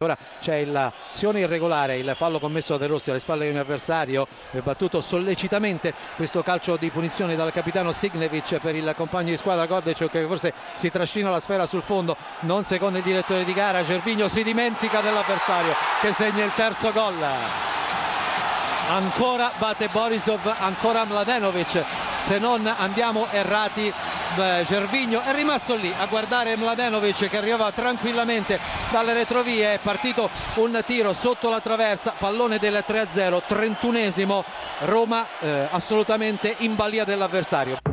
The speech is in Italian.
Ora c'è l'azione irregolare, il fallo commesso da De Rossi alle spalle di un avversario, battuto sollecitamente questo calcio di punizione dal capitano Signevic per il compagno di squadra Gordec che forse si trascina la sfera sul fondo, non secondo il direttore di gara, Cervigno si dimentica dell'avversario che segna il terzo gol. Ancora bate Borisov, ancora Mladenovic, se non andiamo errati Gervigno è rimasto lì a guardare Mladenovic che arrivava tranquillamente dalle retrovie, è partito un tiro sotto la traversa, pallone del 3-0, 31esimo, Roma eh, assolutamente in balia dell'avversario.